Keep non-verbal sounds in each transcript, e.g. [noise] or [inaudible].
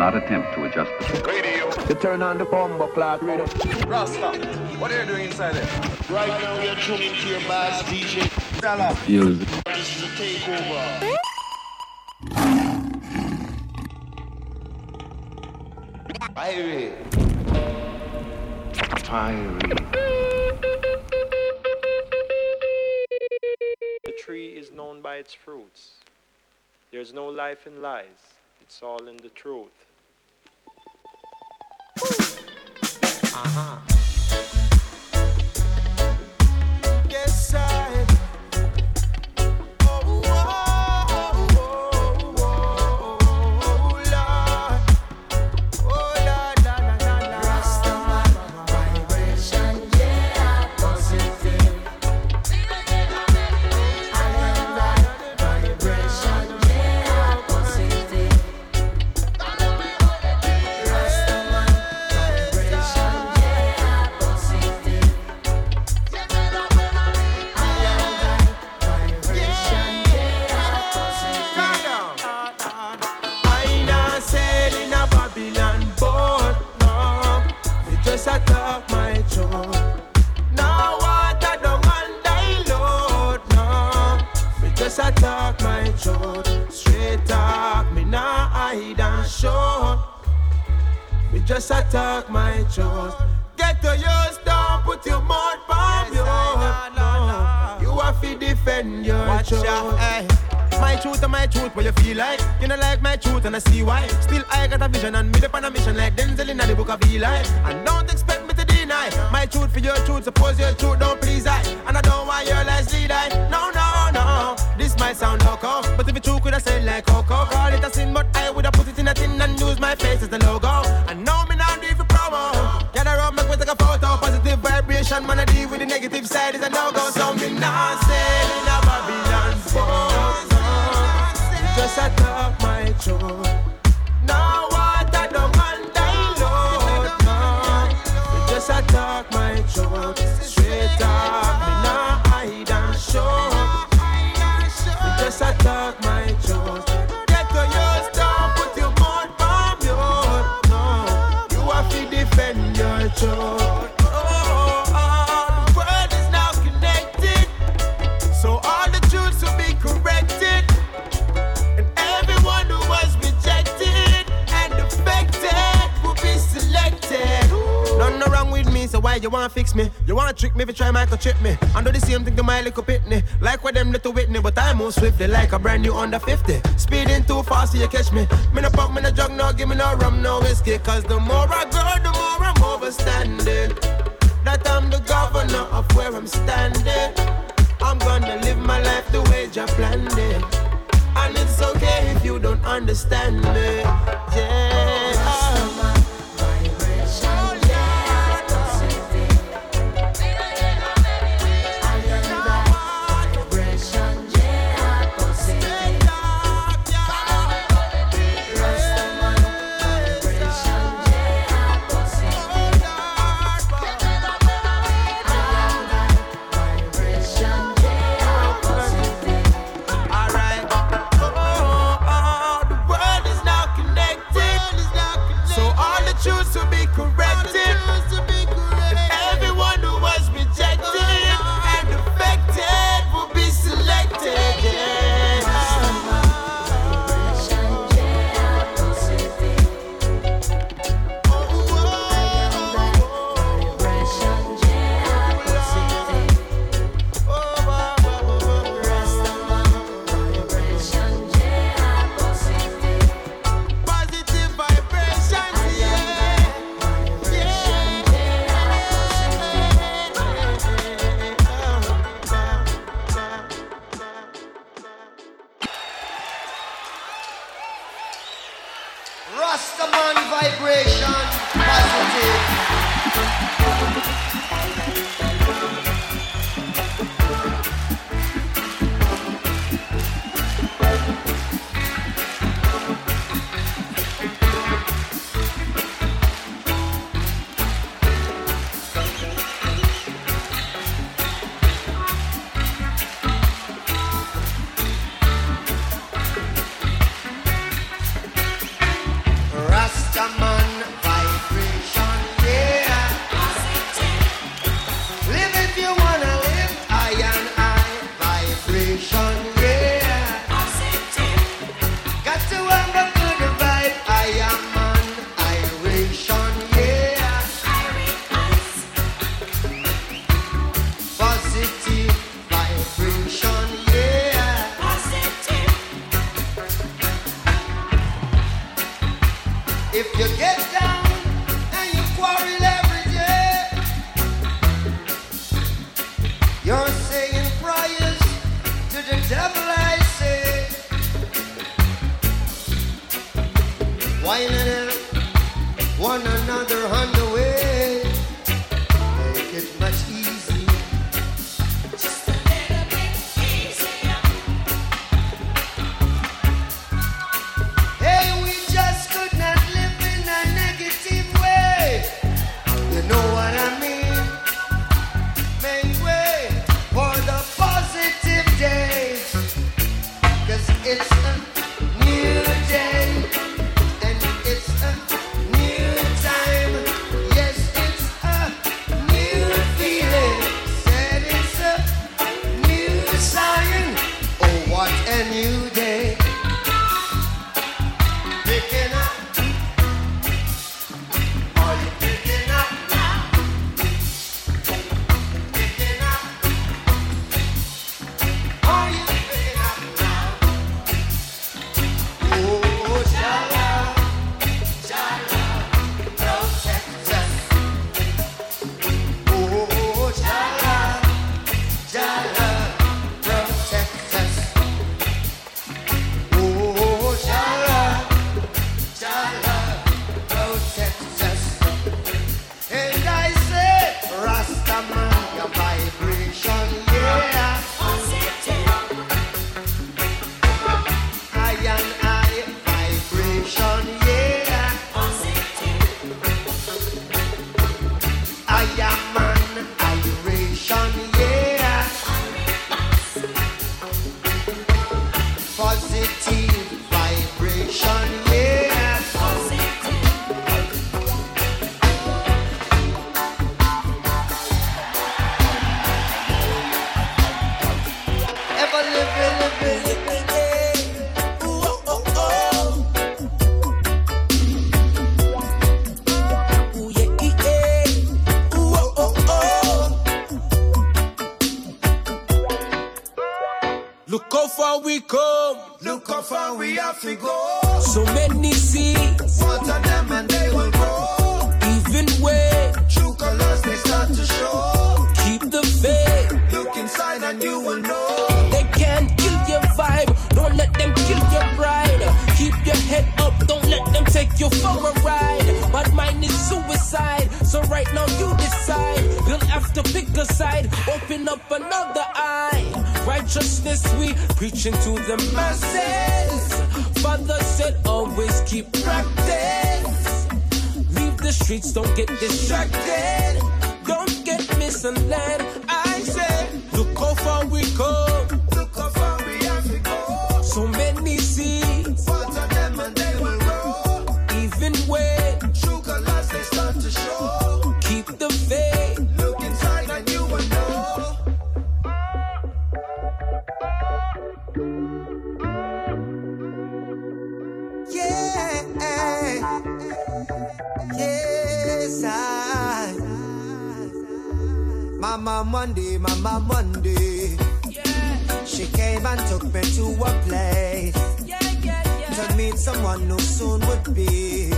not attempt to adjust the Radio. You turn on the bomb clock radio. Rasta, what are you doing inside there? Right now you're tuning to your boss DJ. Stella. Use This is a takeover. Fiery. The tree is known by its fruits. There's no life in lies, it's all in the truth. Uh-huh. Yes, I. and I see why. Still I got a vision and me up on a mission like Denzel in the book of Eli. And don't expect me to deny my truth for your truth. Suppose your truth don't please I, and I don't want your lies lead I. No, no, no. This might sound loco, but if it's true, could I say like Coco? Call it a sin, but I would have put it in a tin and use my face as the logo. I know me do it for promo. Get around, make me take a photo. Positive vibration, man, I deal with the negative side is a no go. So me not say in a Babylon boat. Just a talk my throat. No water. Me just a talk my throat. Straight talk, me hide and show. Me just a talk my throat. Get don't put your no. You defend your throat. Wanna fix me? You wanna trick me if you try microchip me. I do the same thing to my little pitney. Like with them little Whitney, but I move swiftly like a brand new under 50. Speeding too fast, so you catch me. Me no pump, me no jug, no give me no rum, no whiskey. Cause the more I go, the more I'm overstanding. That I'm the governor of where I'm standing. I'm gonna live my life the way I planned it. And it's okay if you don't understand me. Yeah. Look how far we come. Look how far we have to go. So many seeds, Water them and they will grow. even way. True colors they start to show. Keep the faith. Look inside and you will know. They can't kill your vibe. Don't let them kill your pride. Keep your head up. Don't let them take you for a ride. But mine is suicide. So right now you decide. You'll have to pick a side. Open up another eye. Righteousness we preaching to the masses. Father said always keep practice. Leave the streets, don't get distracted. Don't get misled. I say, look how far we come. Mama Monday, Mama Monday. She came and took me to a place to meet someone who soon would be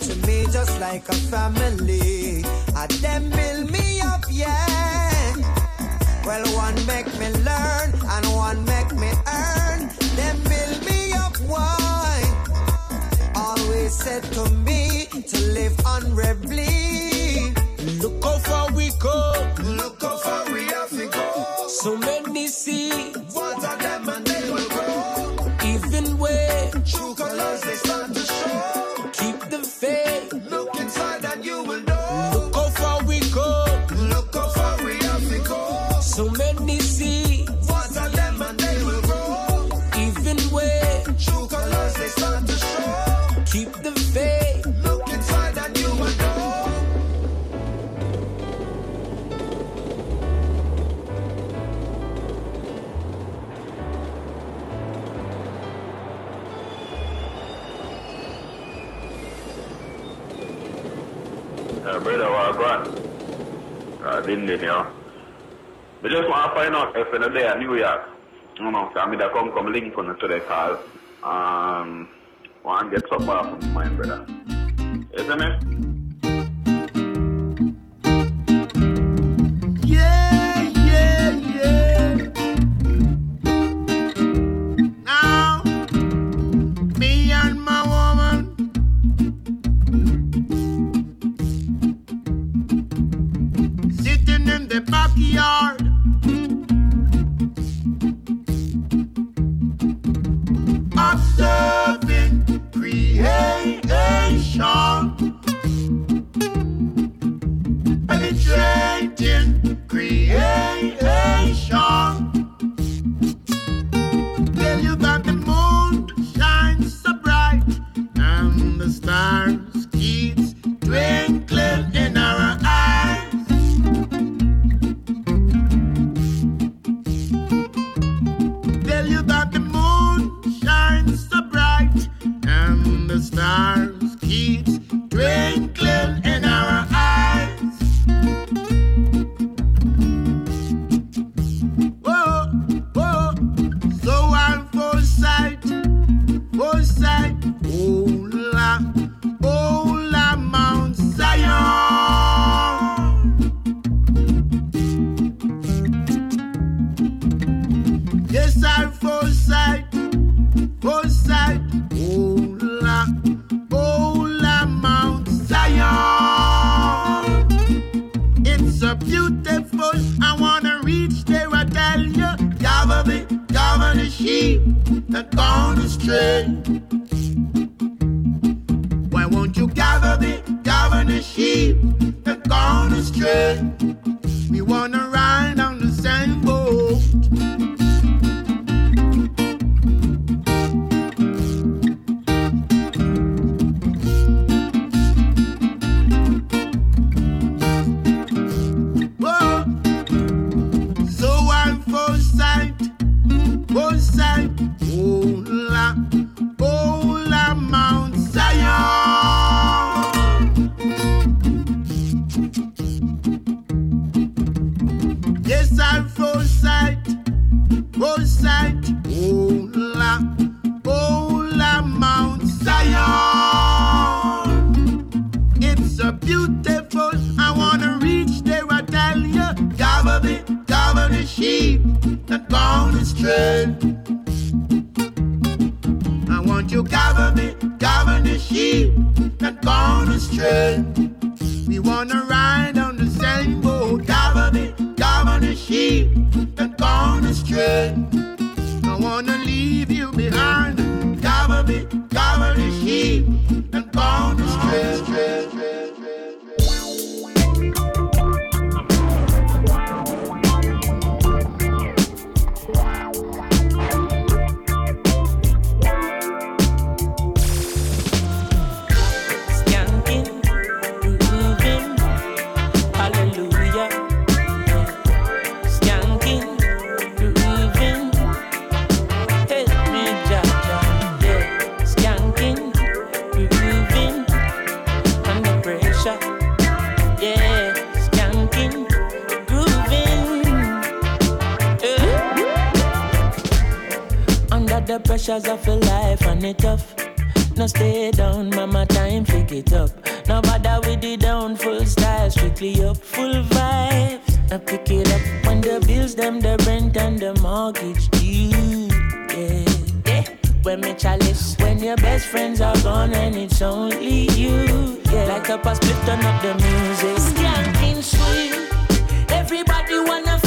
to me just like a family. I them build me up, yeah. Well, one make me learn and one make me earn. Them build me up, why? Always said to me to live honorably. Look how far we come. Look how far we have to go. So many seeds, Water them and they will grow. even when True colors they start to show. keep the faith. Look inside and you will know. Look how far we come. Look how far we have to go. So many Uh, didn't you know? We just want to find out if in the day at New York, you know, so I'm going to come come link on to the call. Um, want to get some off from mine, brother. Isn't it? Yeah, pressures of your life and it tough. No stay down, mama, time pick it up. No bother with the down, full style, strictly up, full vibes. I pick it up when the bills, them, the rent and the mortgage due. Yeah, yeah. When me chalice, when your best friends are gone and it's only you. Yeah, like a past, turn up the music. Skanking sweet, everybody wanna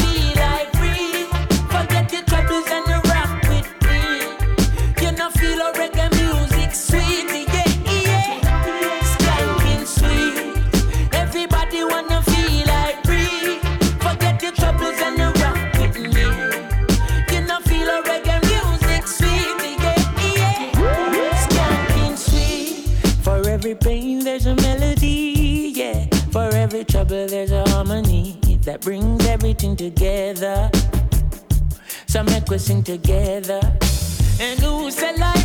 brings everything together. So make us sing together. And lose the light.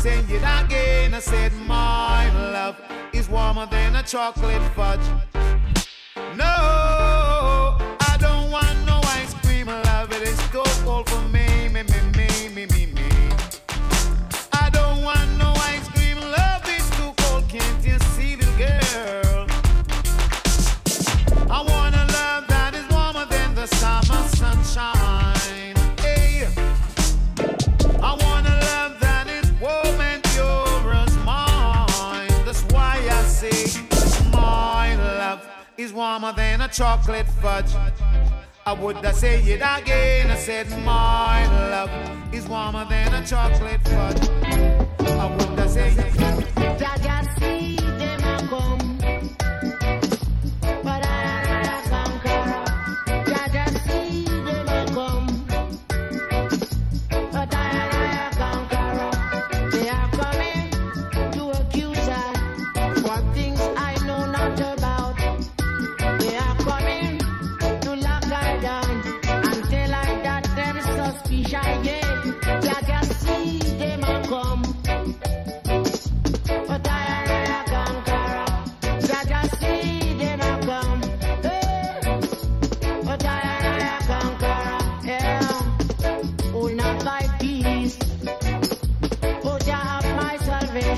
say it again. I said, My love is warmer than a chocolate fudge. chocolate fudge. I would I say it again. I said my love is warmer than a chocolate fudge.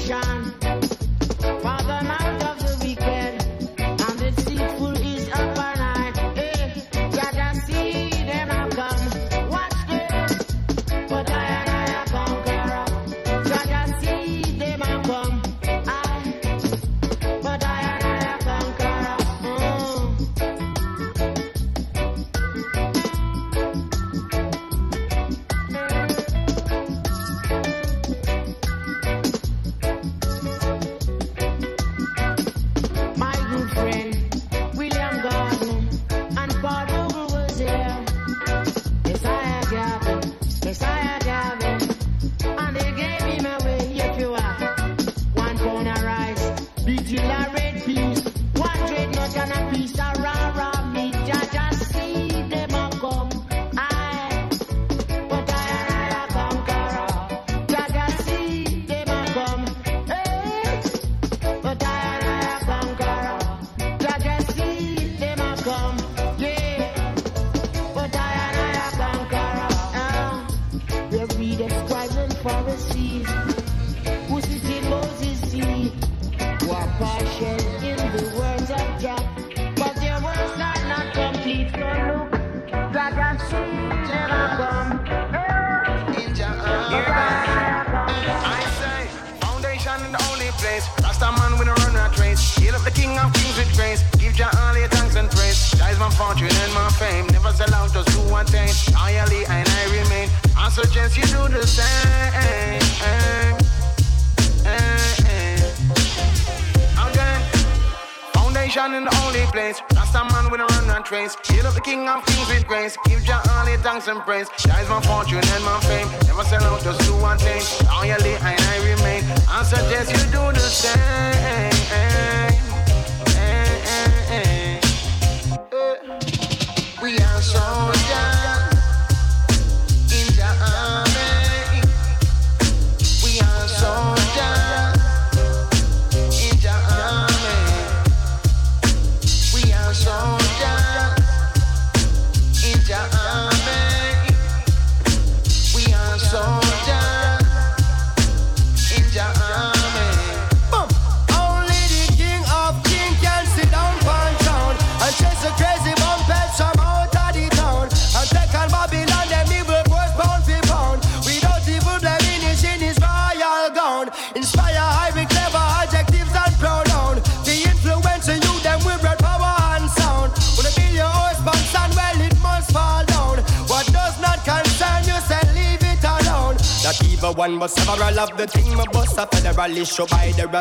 passion.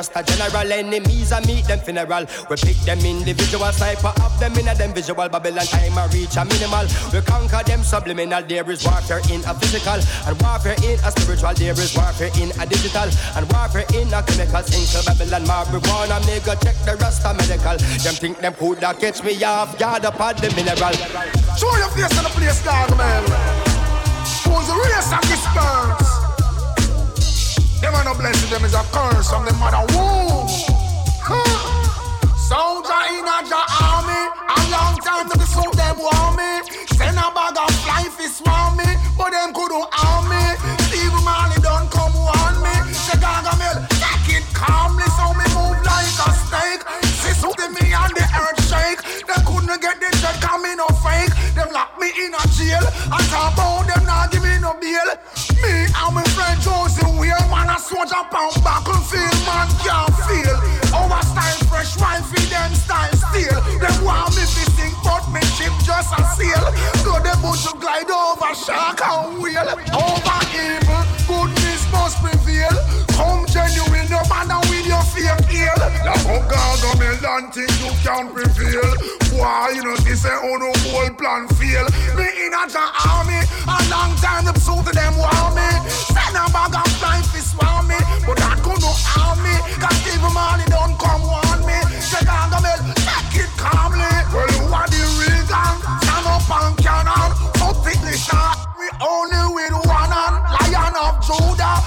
Rasta general. Enemies I meet them funeral. We pick them individual sniper up them in a them visual Babylon time I reach a minimal. We conquer them subliminal. There is warfare in a physical and warfare in a spiritual. There is warfare in a digital and warfare in a chemical. Into Babylon marijuana, go check the Rasta medical. Them think them coulda catch me off guard up at the mineral. Show your face in the place, dog, man. Who's the disperse? Them no blessing, them is a curse from the mother womb. Soldier in a Jah army, a long time to be so them want me. Send a bag of life is want me, but them couldn't harm me. Steve Marley don't come on me. Say Gargamel, take it calmly, so me move like a snake. See something me and the earth shake. They couldn't get the check, coming no fake. Them lock me in a jail, and talk about them not give me no bail. Me and my friend Josie, we pound battlefield, man can't feel. Our style fresh wine for them style still. Them want me to sing, but me ship just a sail. Go the boat to glide over shark and whale. Over evil, goodness must prevail. Now go gargamel and think you can prevail. Why you know this ain't on no whole plan fail. Me in a Jah army, a long time the pursuit of them want me. Send a bag of flying fish want me, but that could no harm me. Cause Steve Marley don't come on me. Say gargamel, take it calmly. Well, you are the real gang, stand up and cannon. So thickly shot, we only with one hand. Lion of Judah,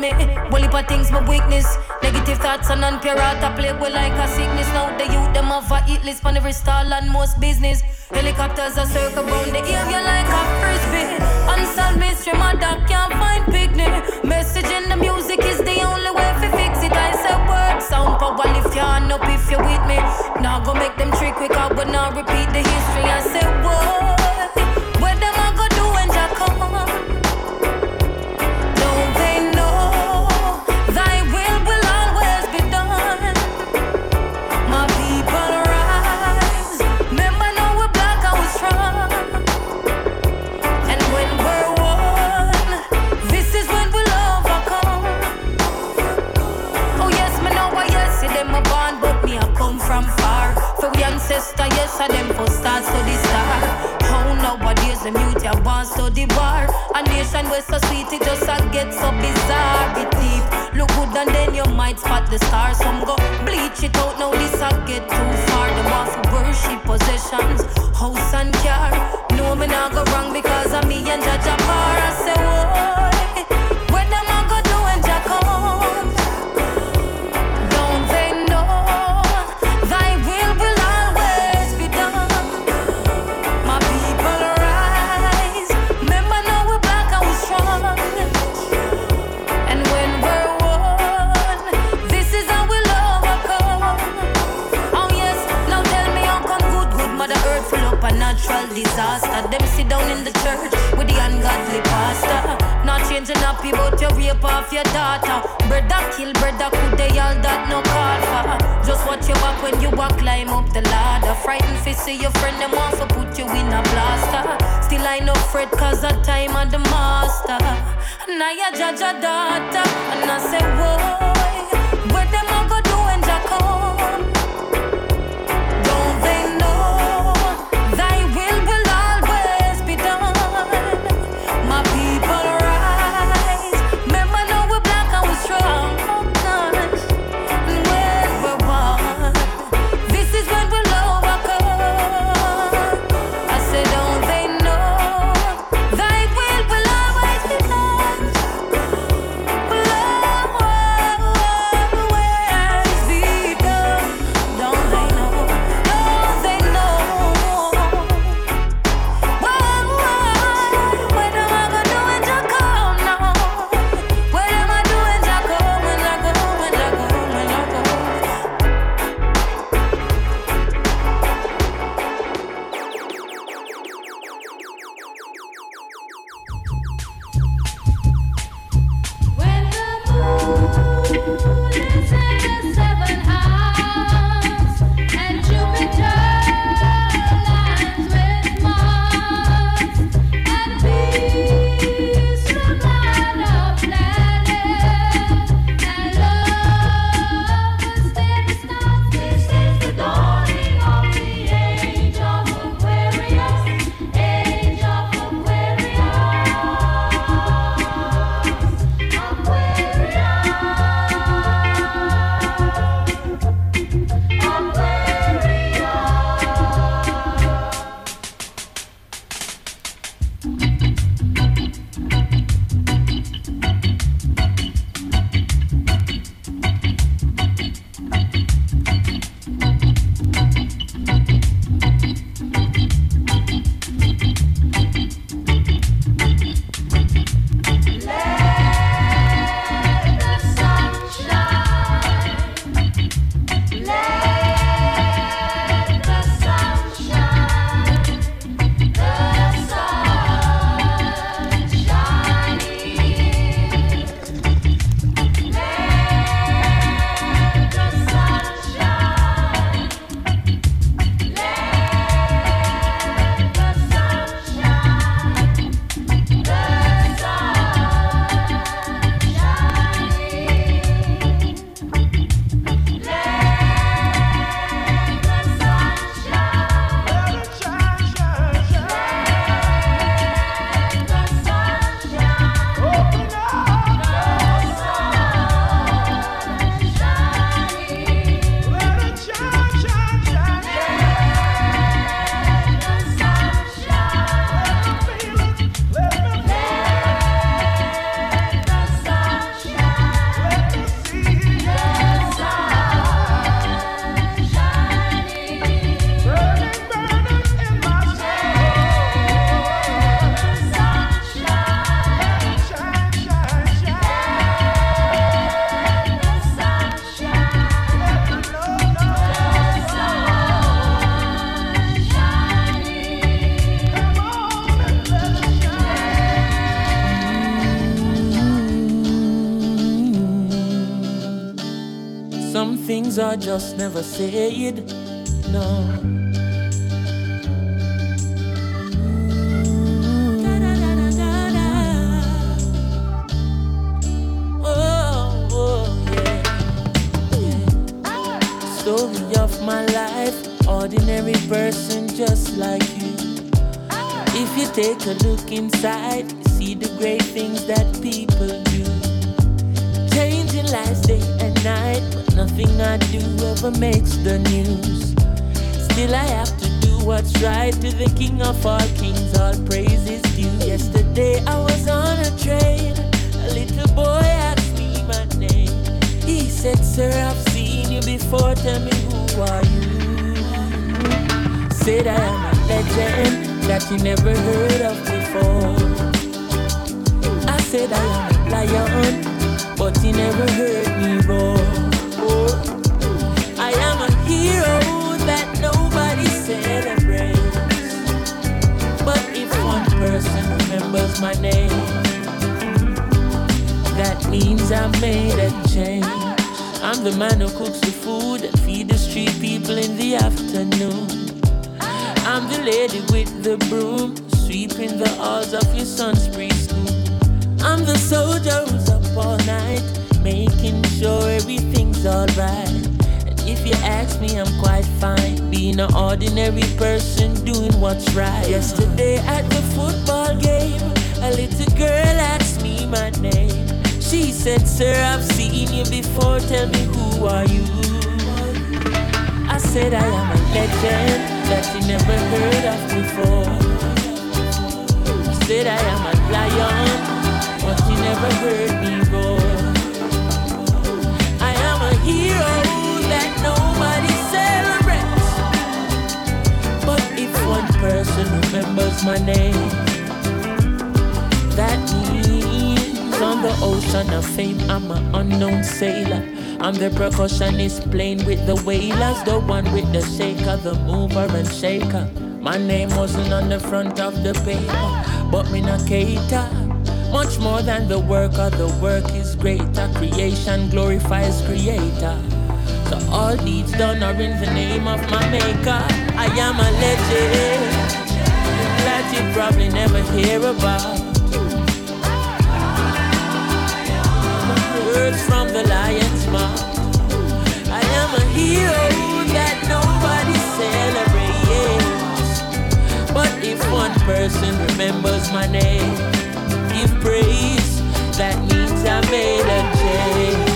me. Well, if things my weakness. Negative thoughts and I play with like a sickness. Now the youth them have a hit list on every stall and most business. Helicopters are circle round the area like a frisbee. Unsolved mystery, my dog can't find picnic. Message in the music is the only way to fix it. I say word sound power lift your hand up if you're with me. Now go make them trick quick out, but now repeat the history. I say what? Bleach don't know this I get too are just never said. No. Oh, oh. Story of my life, ordinary person just like you. If you take a look inside, see the great things that people do. Changing lives day and night, nothing I do ever makes the news. Still, I have to do what's right to the King of all kings, all praise is due. Yesterday, I was on a train, a little boy asked me my name. He said, Sir, I've seen you before, tell me who are you? Said I am a legend that you never heard of before. I said I am a lion, but you never heard me roar. My name, that means I made a change. I'm the man who cooks the food and feed the street people in the afternoon. I'm the lady with the broom, sweeping the halls of your son's preschool. I'm the soldier who's up all night, making sure everything's alright. If you ask me, I'm quite fine, being an ordinary person doing what's right. Yesterday at the football game, a little girl asked me my name. She said, Sir, I've seen you before, tell me who are you? I said I am a legend that you never heard of before. I said I am a lion, but you never heard me roar. I am a hero person remembers my name, that means on the ocean of fame, I'm an unknown sailor. I'm the percussionist playing with the wailers, the one with the shaker, the mover and shaker. My name wasn't on the front of the paper, but me not cater. Much more than the worker, the work is greater. Creation glorifies creator. So all deeds done are in the name of my maker. I am a legend that you probably never hear about. Words from the lion's mouth. I am a hero that nobody celebrates. But if one person remembers my name, give praise. That means I made a change.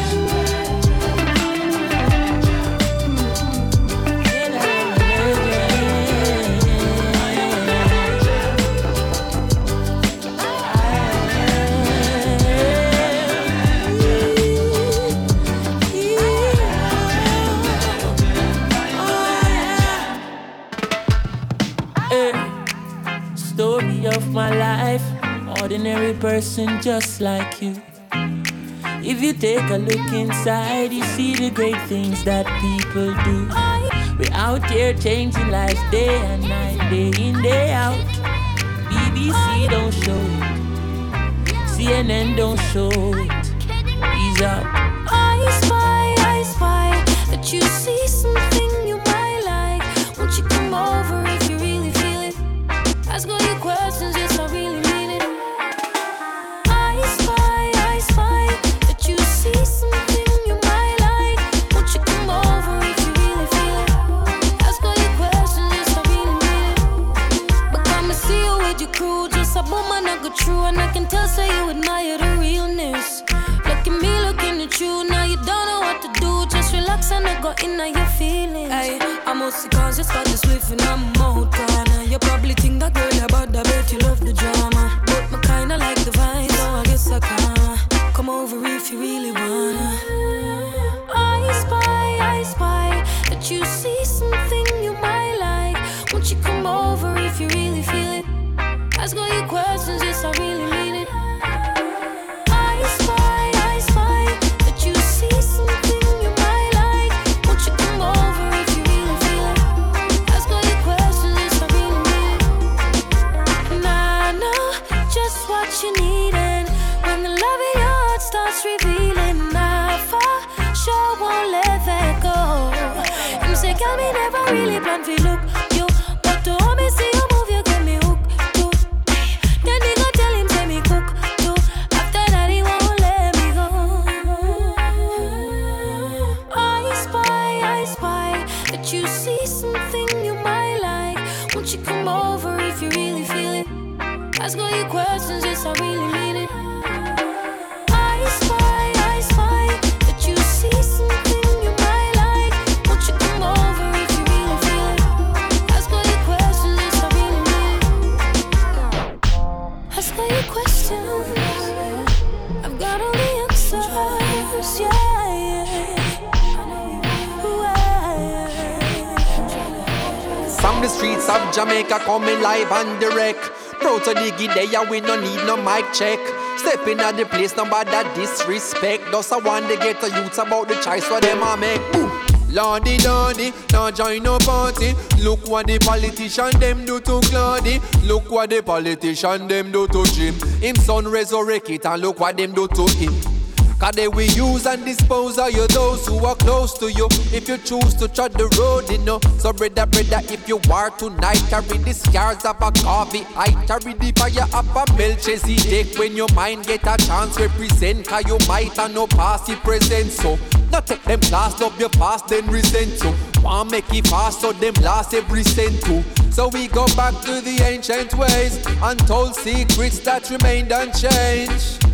Person just like you. If you take a look inside, you see the great things that people do. We're out here changing lives day and night, day in, day out. BBC don't show it, CNN don't show it. He's out. I spy, I spy that you see something you might like. Won't you come over if you really feel it? Ask all your questions, relax and I go in on your feelings. Hey, I'm mostly you start to swift and I'm. You probably think that girl about the bet you love the drama. But me kinda like the vibe, so I guess I can. Come over if you really wanna. I spy, I spy that you see something you might like. Won't you come over if you really feel it? Ask all your questions, yes, I really mean live and direct. Proud to dig it there, we no need no mic check. Stepping at the place, nobody disrespect. Just I want to get the youths about the choice what them a make. Lordy, lordy, now join no party. Look what the politician them do to Claudy. Look what the politician them do to Jim. Him son resurrect it and look what them do to him. Cause they will use and dispose of you those who are close to you. If you choose to tread the road, you know. So brother, brother, if you are tonight, carry the scars of a coffee. I carry the fire of a Melchizedek. When your mind get a chance, represent. Cause you might have no past, the present. So, not take them class, love your past, then resent. So, want make it fast, so them last every cent too. So we go back to the ancient ways, untold secrets that remained unchanged.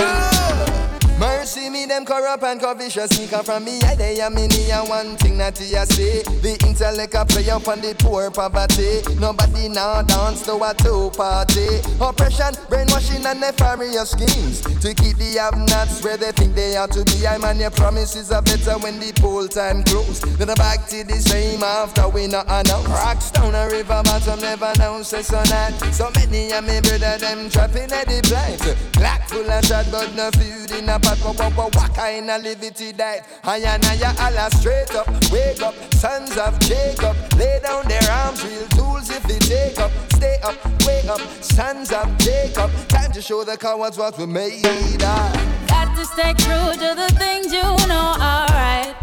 Speak me them corrupt and covetous sneaker from me. I they am in here one thing that you say. The intellect a play up on the poor poverty. Nobody now dance to a two party. Oppression, brainwashing and nefarious schemes to keep the have-nots where they think they ought to be. I man, your promises are better when the poll time close. Then I back to the same after we not announce. Rocks down a river bottom never know say so not. So many of me brother them trapping at the blind. Black full of shot but no food in a pot. What, what, what kind of liberty diet? I and I Allah straight up, wake up, sons of Jacob. Lay down their arms, real tools if they take up. Stay up, wake up, sons of Jacob. Time to show the cowards what we made of. Got to stay true to the things you know are right.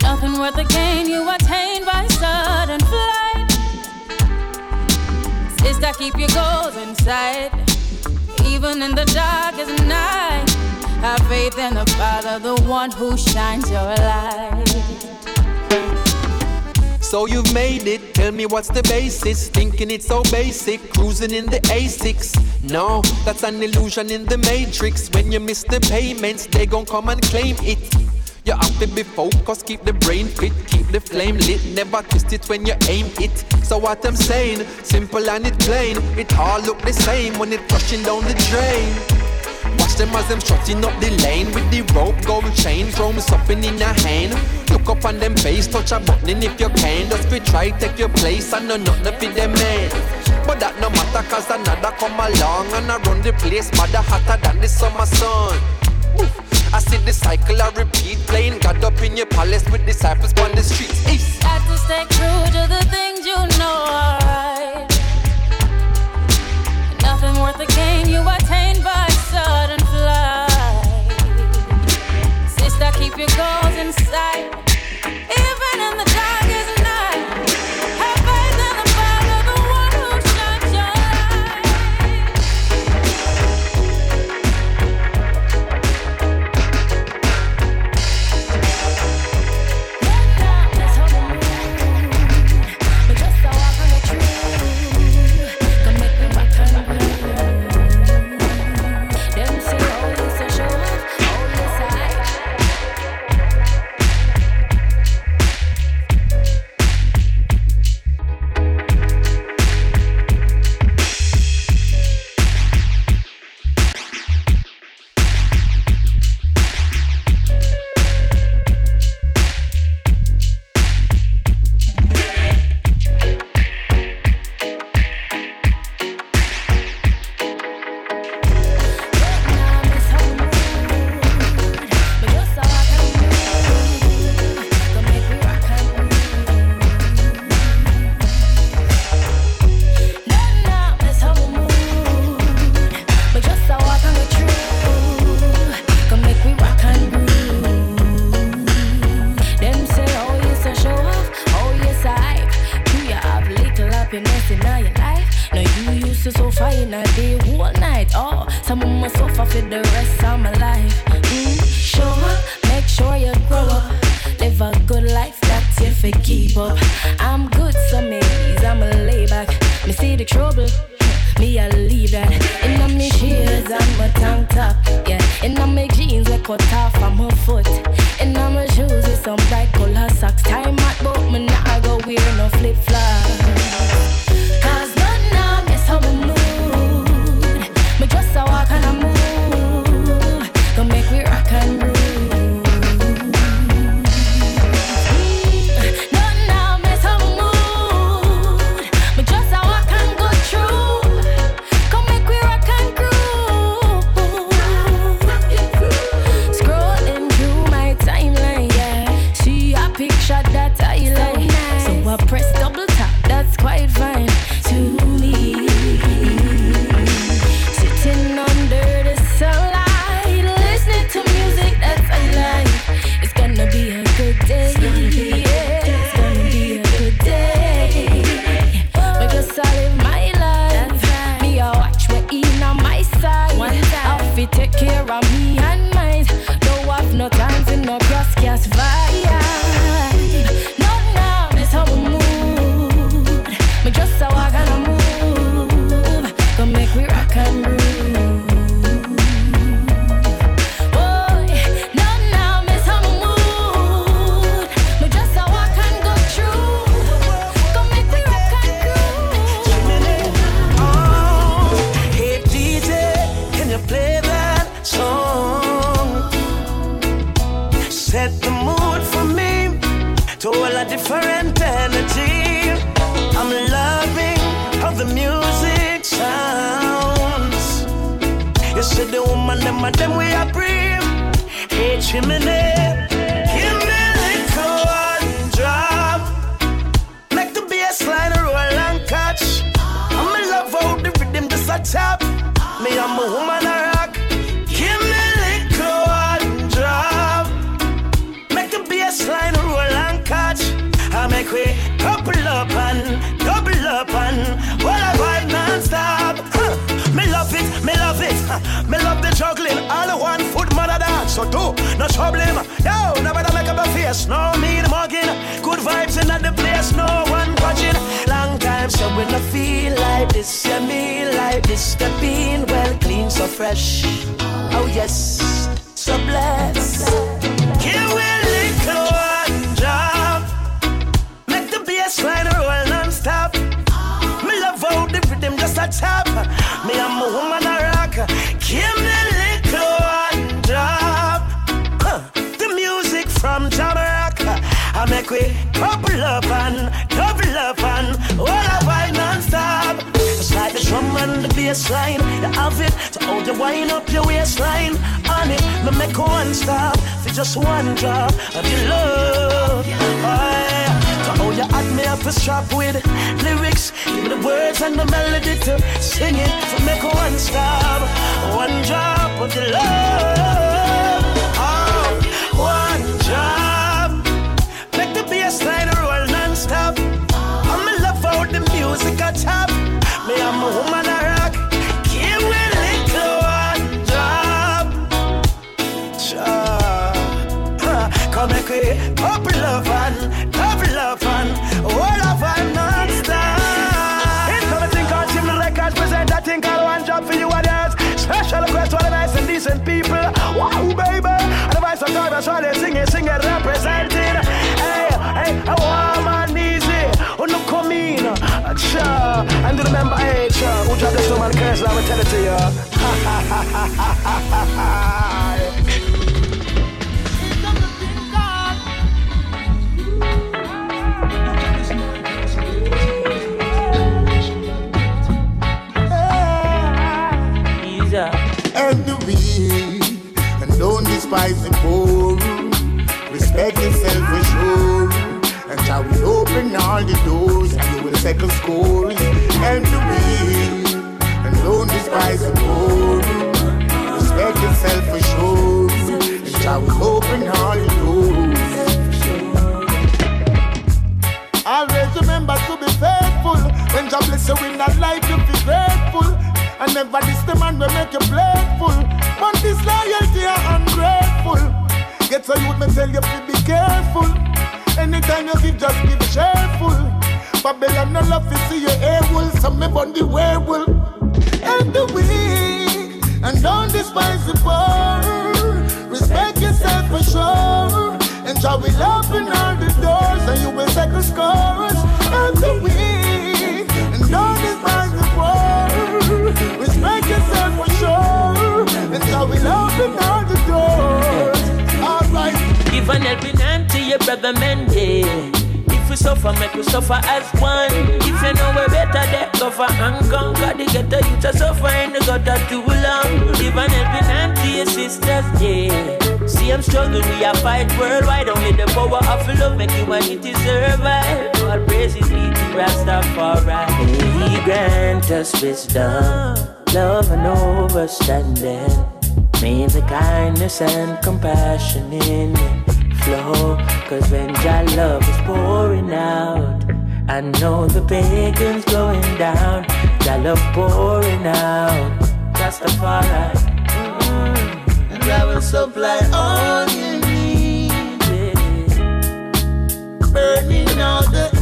Nothing worth the gain you attain by sudden flight. Sister, keep your goals inside. Even in the darkest night, have faith in the Father, the one who shines your light. So you've made it. Tell me what's the basis? Thinking it's so basic. Cruising in the A6. No, that's an illusion in the matrix. When you miss the payments, they gon' come and claim it. You have to be focused, keep the brain fit, keep the flame lit, never twist it when you aim it. So what I'm saying, simple and it plain, it all look the same when it flushing down the drain. Watch them as them shutting up the lane with the rope, gold chain, chrome something in a hand. Look up on them face, touch a button if you can. Just be try take your place and no nothing for them man. But that no matter cause another come along and I run the place, mother hotter than the summer sun. Oof. I see the cycle I repeat, playing God up in your palace with disciples on the streets. Got to stay true to the things you know are right. Nothing worth the gain you attain by sudden flight. Sister, keep your goals in sight. Juggling. All the one foot mother dance. So do no trouble him. Yo, nobody up a face. No the mugging. Good vibes in the place. No one watching. Long time so when I feel like this, yeah me like this. Step in well clean so fresh. Oh yes, so blessed. Me a little one drop. Make the bass line roll non-stop. Me love how the rhythm just a tap. Me I'm a woman a rock. Give me Make we couple up and double up and all I vibe non-stop. It's the drum and the bass line. You have it to hold you wind up your waistline. On it, me make one stop for just one drop of your love. Aye. To how you add me up a strap with lyrics, give me the words and the melody to sing it. To make one stop, one drop of your love. Why they sing it, sing it, representing. Hey, hey, I and. Oh, no, come in. Cha. And remember, hey, cha, dropped this man curse, me tell it to you. [laughs] all the doors, you will second scores. and the weak and don't despise the poor. Respect yourself for sure, and I will open all the doors. Always remember to be faithful. When God bless you in that life, you be grateful. And never this the man will make you playful. but this loyalty, Jah'm ungrateful. Get a youth, me tell you, to be careful. Anytime you give, just give cheerful. Babylon no love to see your hair wool, so me bun the werewolf. And the weak, and don't despise the poor. Respect yourself for sure. And Jah will open all the doors, and you will settle scores. And the weak, and don't despise the poor. Respect yourself for sure. And Jah will open all the doors. An helping hand to your brother man, yeah. If we suffer, make we suffer as one. If you know we're better, they cover and conquer. The ghetto you to suffer in the gutter too long. An helping hand to your sisters, yeah. See I'm struggling, we are fight worldwide. Only the power of love make humanity survive. God praises be to Rastafari. He grant us wisdom, love and understanding. May the kindness and compassion in it flow. Cause when your love is pouring out, I know the pagans going down. Jah love pouring out. Rastafari. Mm-hmm. And I will supply all you need. Burning all the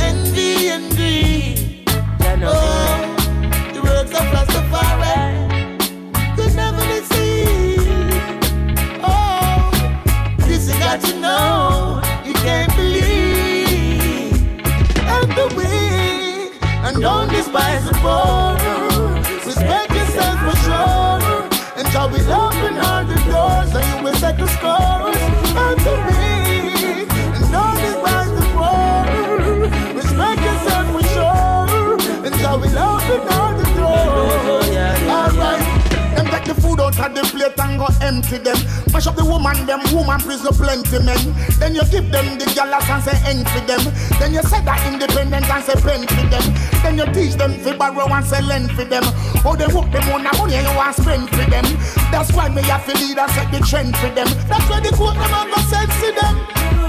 independent and say pen for them. Then you teach them fi borrow and say lend for them. Oh, they work them on the money you want spend for them. That's why me have to lead and set the trend for them. That's why the quote them go sense to them.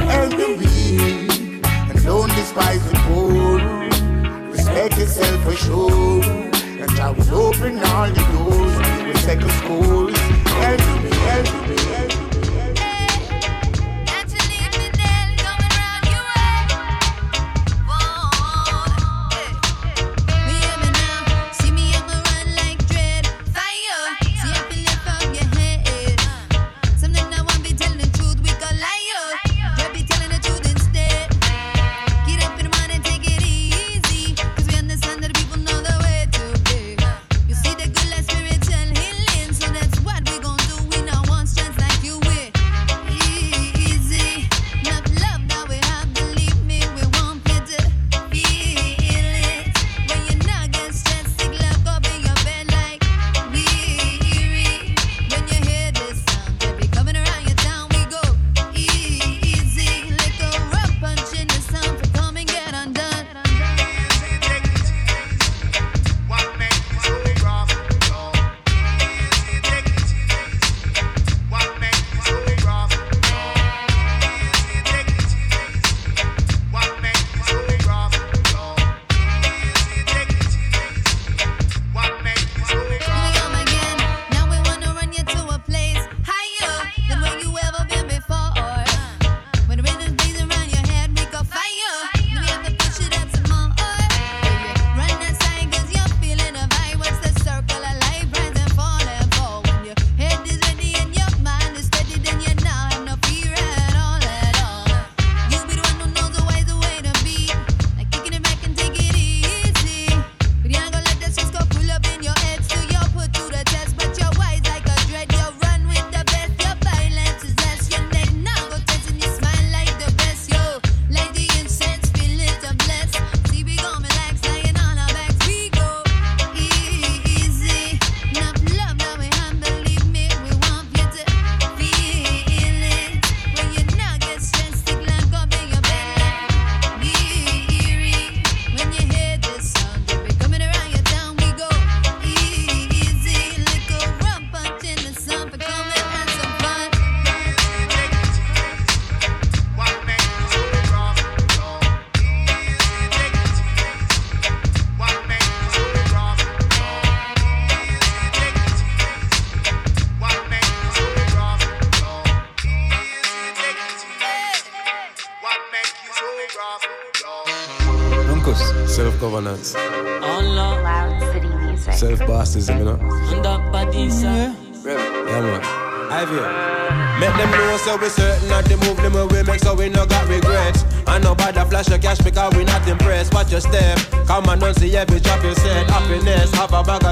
and the weak, and don't despise the poor. Respect yourself for sure, and Jah will open all the doors. You will settle scores. Help me, help me, help me.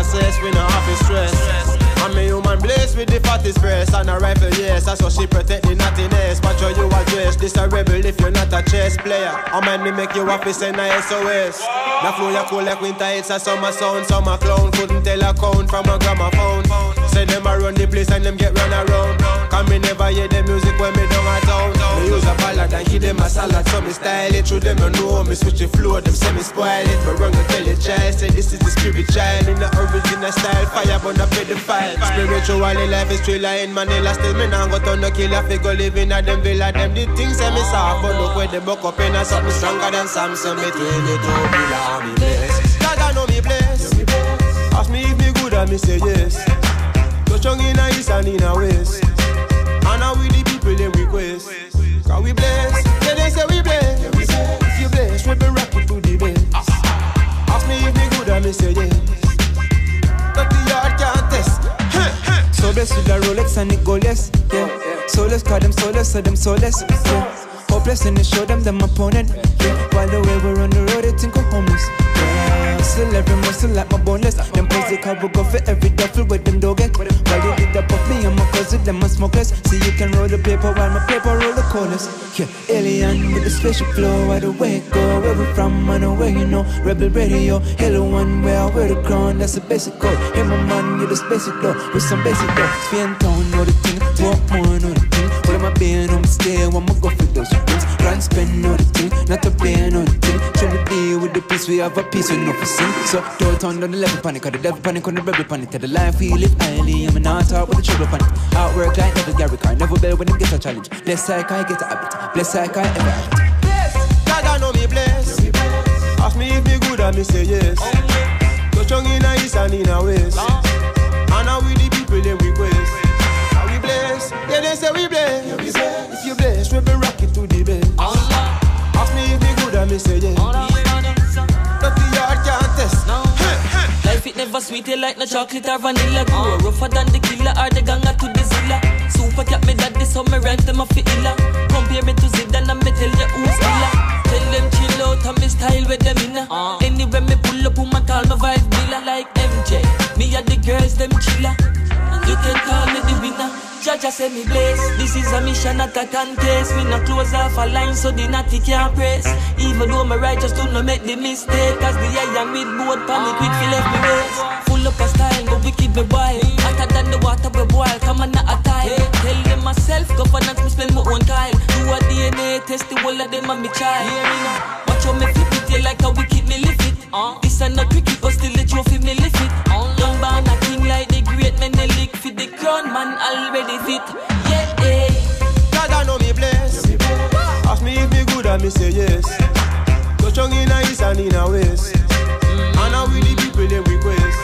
Have a bag of cess, we no have stress. I'm a human blessed with the fattest breast and a rifle, yes. That's what she protect the naughtiness. Watch how you address. This a rebel if you're not a chess player. I'm me make you happy, send a SOS. The flow you cool like winter, it's a summer sound. Summer clown couldn't tell a count from a gramophone. Say them a run the place and them get run around. Come me never hear the music when me use a ballad and give them a salad, so me style it. Through them you know me switch the flow, them say me spoil it. But run go tell your child, say this is the spirit child in the original style. Fire burn up the fire. Spiritually life is thriller in Manila. Still me now go turn the killer figure living at them villa. Them the things say me soft, but look where they buck up in a something stronger than Samson. Me 22 billion me bless. God know me bless. Ask me if me good and me say yes. Touch on in a east and in a west. And now we the people them request. Cause we bless. Yeah, they say we bless. If you bless, we be rocking to the best. Ah. Ask me if me good and me say yes. But the yard can't test. So blessed with the Rolex and the yes, yeah. Soulless, call them soulless, so them soulless, yeah. Hopeless and they show them them opponent, yeah. While the way we're on the road, they think we're homeless, Still every muscle like my boneless. Them boys they cover go for every duffel with them dog get. While they did up of me and my cousin, them a smokers. See you can roll the paper while my paper roll the corners. Yeah, alien with the special flow, the way it go, where we from, I know where you know. Rebel radio, hello one, where I wear the crown, that's a basic code. Hey my man, you the basic though, with some basic though. Spin town, know the stay, I'ma go for those things. Grand spend, the thing, not to play, the thing. Trinity with the peace, we have a peace, know for sing. So don't turn down the level panic, cause the devil panic on the rebel panic. Tell the life we live highly, I'm not talk with the trouble panic. Outwork like never Gary Car, never bell when them get a challenge. Bless I get a habit, bless I ever have it. God know me bless. Ask me if me good and me say yes. Touch on in a east and in a west. Sweet, like no chocolate or vanilla. Grow rougher than the killer or the ganga to the zilla. Super cat me daddy, so me rank them fi illa. Compare me to Zidane and me tell you who's killer. Tell them chill out me style with them inna. Uh. Anywhere me pull up, woman call me vibe dealer like. And the girls them chiller. And you can call me the winner. Jah Jah say me bless. This is a mission, not a. We not close off a line, so the natty can't press. Even though my righteous do not make the mistake. Cause the iron with boat panic with feel left me race. Full up a style, but wicked me wild. Hotter than the water we boil, come on not a tile. Tell them myself, governance me spend my own Kyle. Do a DNA test, the whole of them and me child. Watch how me flip it, yeah, like a wicked me lift it. This ain't no cricket, but still the trophy me lift it. Young born a king like the great men, they lick for the crown, man already fit. Yeah, yeah. God I know me bless. Ask me if me good and me say yes. Touch on in a east and in a west. Mm. And now we the people them request.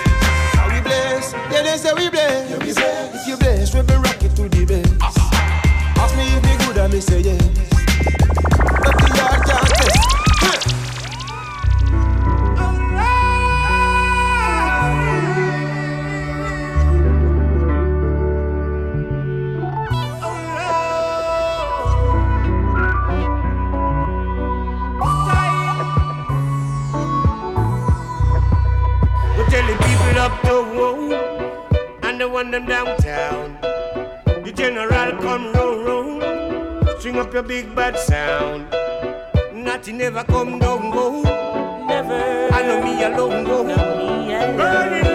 Are we bless? Yeah, they say we bless. If you bless, we be rocking to the best. Ask me if me good and me say yes. But the yard up the road and the one them downtown. The general come roll roll, String up your big bad sound. Nothing never come down, go. Never. I know me alone, go. Burning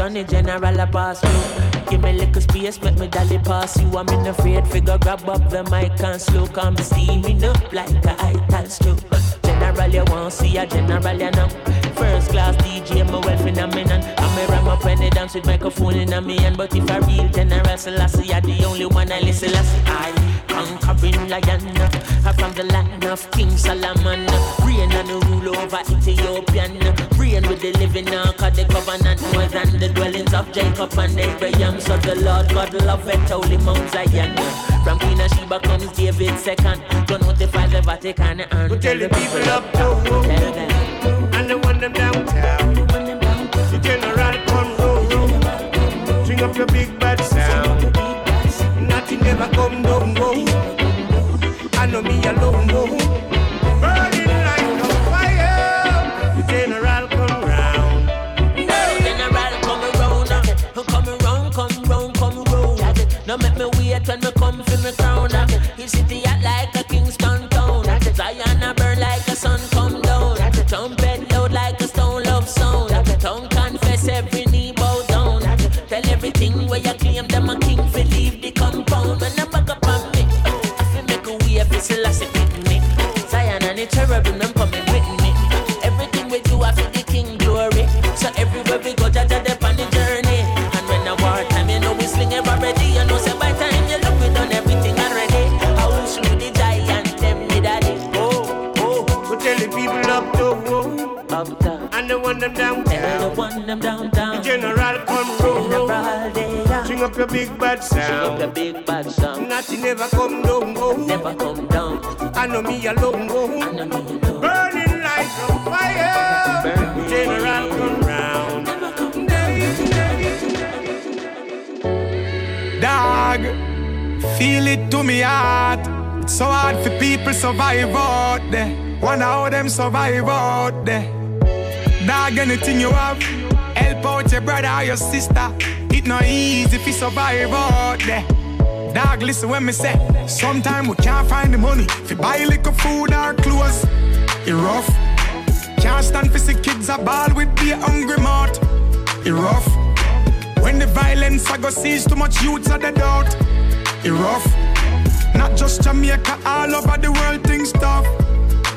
son, the general a pass through. Give me little space, make me dolly pass you. I'm in afraid figure, grab up the mic and slow, come steaming up like a ital stroke. General, you want see a general, you know. First class DJ, my well phenomenon. I'm a ram up when they dance with microphone in a me hand. But if a real general, Selassie, you're the only one I listen. Selassie, I conquering lion. I'm from the land of King Solomon. Reign and rule over Ethiopian. Reign with the living now, cause the covenant more than the dwellings of of Jacob and Abraham. So the Lord God love it, holy Mount Zion. From Queen of Sheba comes David second. To notify the Vatican and tell the people up to Tell them. and the one them downtown. The general control. String up your big bad sound. Nothing ever come down, go. I know me alone, go. Me uh. His city act like a Kingston your big bad Sing up sound. your big bad song. Nothing ever come down, go. Never come down. I know me alone, go. I know me alone. Burning like a fire. Burning. General come round. Dog, feel it to me heart. It's so hard for people survive out there. Wonder how them survive out there. Dog, anything you have, help out your brother or your sister. It not easy if you survive out there. Dog, listen when me say, sometimes we can't find the money. If you buy liquor, food or clothes, it rough. Can't stand for see kids a ball with be hungry mouth. It rough. When the violence I go sees too much youths at the doubt. It rough. Not just Jamaica, all over the world things tough.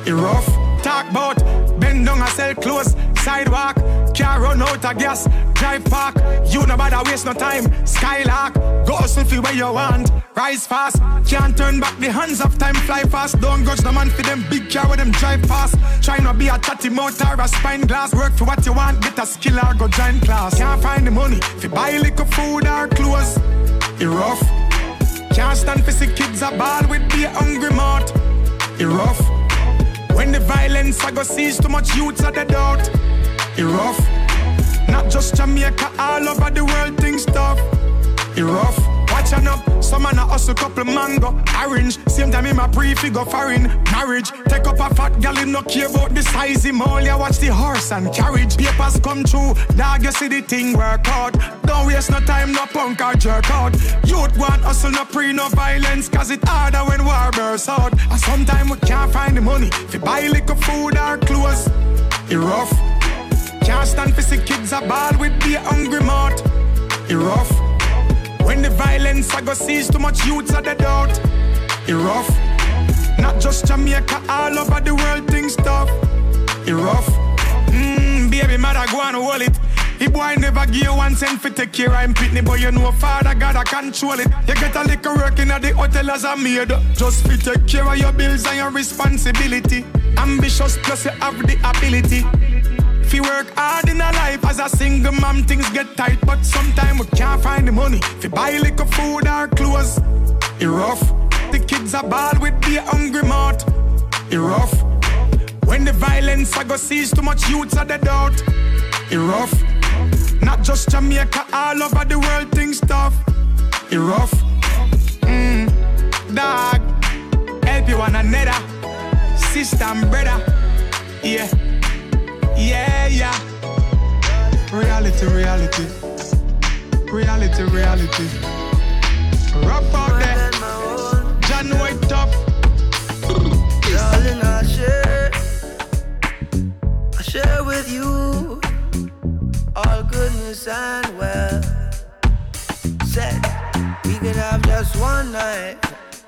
It rough. Talk about bend down and sell clothes. Sidewalk, can't run out of gas. Drive park, you no bother waste no time. Skylark, go hustle where you want. Rise fast, can't turn back the hands of time. Fly fast, don't grudge the man for them big car with them drive fast. Try not be a tatty motor or a spine glass. Work for what you want, get a skill or go join class. Can't find the money if you buy liquor, food or clothes. It rough. Can't stand for see kids a ball with be hungry mouth. It rough. When the violence I go sees too much youths at the doubt. It rough. Not just Jamaica, all over the world things tough. It rough. Watching up, some man a hustle couple mango, orange. Same time in my pre-figure foreign marriage. Take up a fat gal, him no care about the size. Him only watch the horse and carriage. Papers come true, dog you see the thing work out. Don't waste no time, no punk or jerk out. Youth want hustle, no pre, no violence, cause it harder when war bursts out. And sometimes we can't find the money to buy liquor, food or clothes. It rough. Can't stand for see kids a ball with the hungry mouth. It rough. When the violence I go sees too much youths at the doubt. It rough. Not just Jamaica, all over the world things tough. It rough. Mmm, baby, mother go and hold it. The boy never give you one cent for take care of him pitney, but you know father I control it. You get a little working at the hotel as a maid, just for take care of your bills and your responsibility. Ambitious plus you have the ability. You work hard in a life as a single mom, things get tight, but sometimes we can't find the money. You buy liquor, food or clothes, it rough. The kids are ball with the hungry mouth, it rough. When the violence I go sees too much youths are the doubt, it rough. Not just Jamaica, all over the world things tough, it rough. Mmm, dog, help you one another, sister and brother, yeah. Yeah, yeah. Reality, reality. Reality, reality. Rough out there. John White tough. Darling, I share, I share with you all goodness and well. Said we can have just one night,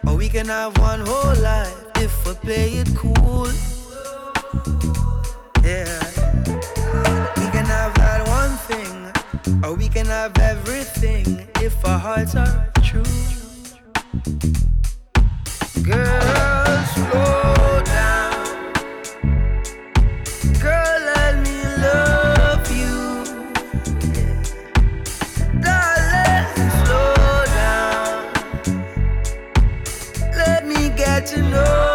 or we can have one whole life if we play it cool. Yeah, Or we can have everything if our hearts are true. Girl, slow down. Girl, let me love you. Darling, slow down. Let me get to know.